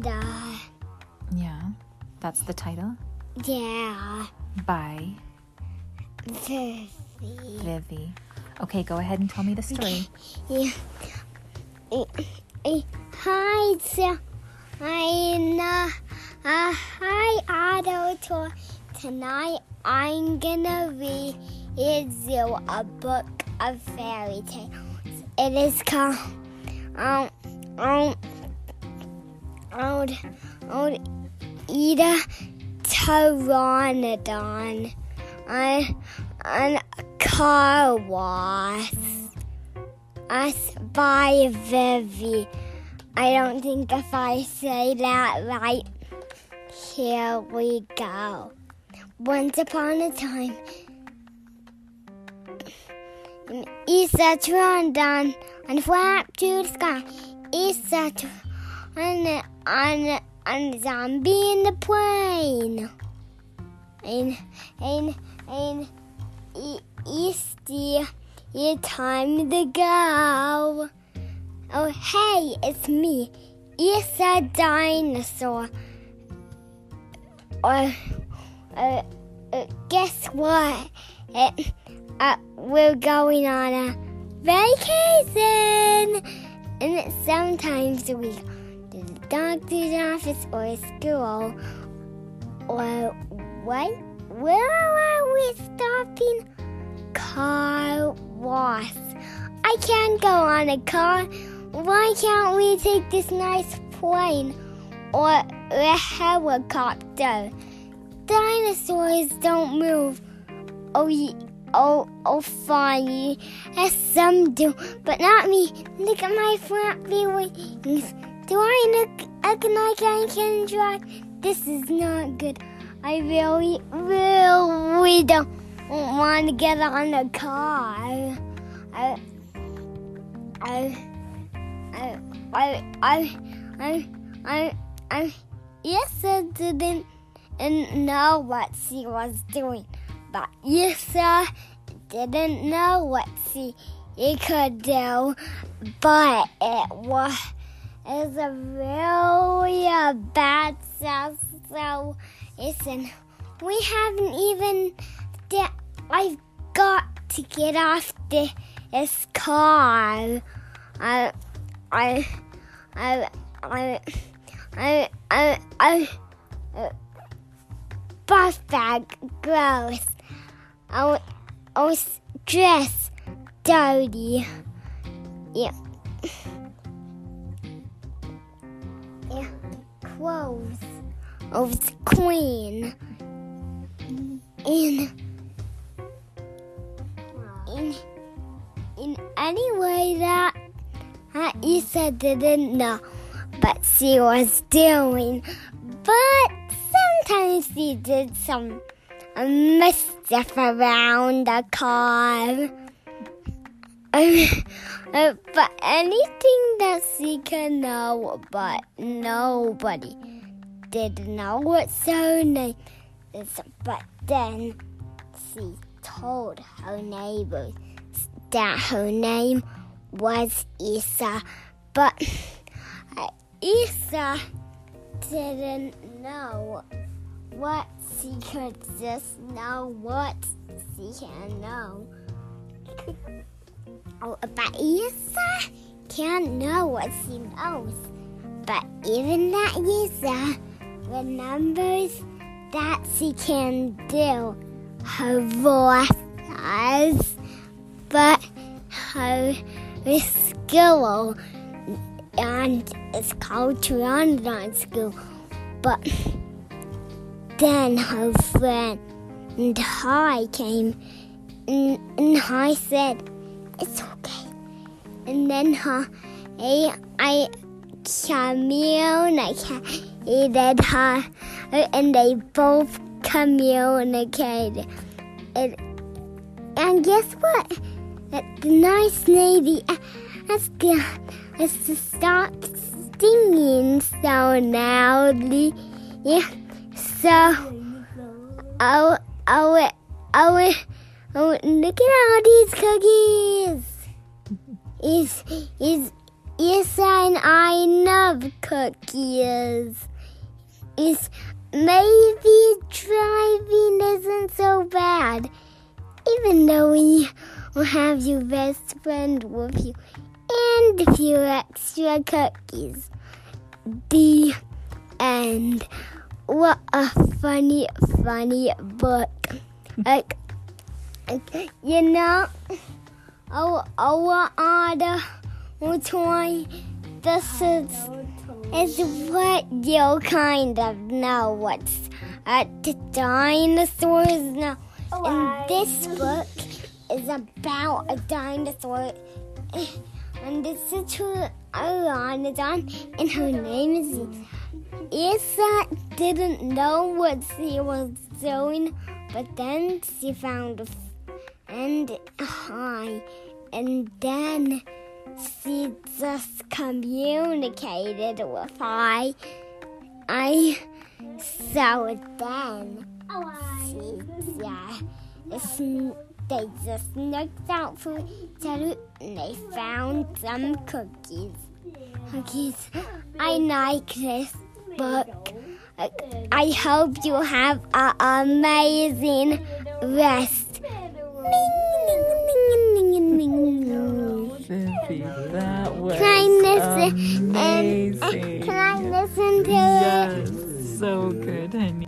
did Yeah. That's the title. Yeah. By Vivi. Vivi. Okay, go ahead and tell me the story. Yeah. Hi, so I'm uh, uh, hi, Otto Tour. Tonight I'm gonna read you a book of fairy tales. It is called um um old old Eda Pteranodon on on car wash us by Vivi. I don't think if I say that right. Here we go. Once upon a time, Isa Trondon and flapped to the sky. Isa on on on zombie in the plane. And and and it's time to go. Oh hey, it's me. It's a dinosaur. Uh, uh, uh, guess what? It, uh, we're going on a vacation, and sometimes we go to the office or school. Or what? Where are we stopping? Car wash. I can't go on a car. Why can't we take this nice plane or a helicopter? Dinosaurs don't move. Oh, oh, oh, fine. Yes, some do, but not me. Look at my flappy wings. Do I look, like I can drive? This is not good. I really, really don't want to get on the car. I, I, I, I, I, I, I, I, yes, I didn't know what she was doing, but yes, I didn't know what she he could do, but it was was a really a bad stuff. So listen, we haven't even. Di- I've got to get off the, this car. I, I, I, I, I, I, I, I buff bag gross. I, I was dressed dirty. Yeah. Clothes of the queen. In in in any way that that Isa didn't know but she was doing. But sometimes she did some mischief around the car. Uh, but anything that she can know, but nobody did know what her name is. But then she told her neighbors that her name was Isa, but uh, Isa didn't know what she could just know what she can know. Oh, but Isa can't know what she knows. But even that Isa remembers that she can do her voice, but her skill and it's called Triandon School. But then her friend and I came and, and Hi said, It's. And then her I, I communicated her and they both communicated. And, and guess what? The nice lady uh, asked us to stop singing so loudly. Yeah. So, oh, oh, oh, oh, look at all these cookies. Is is and I love cookies. Is maybe driving isn't so bad, even though we will have your best friend with you and a few extra cookies. The end. What a funny, funny book. like, like, you know, our, our other toy, this is, is what you kind of know what's at the dinosaurs now. And this book is about a dinosaur. And this is who Iguanodon, and her name is Isa didn't know what she was doing, but then she found a friend hi, and then she just communicated with I. I so then oh, she yeah, they just looked out for each other and they found some cookies. Cookies. I like this book. I hope you have an amazing rest. Cynthia, that was Can I listen? amazing. Can I listen to yes, so good, honey.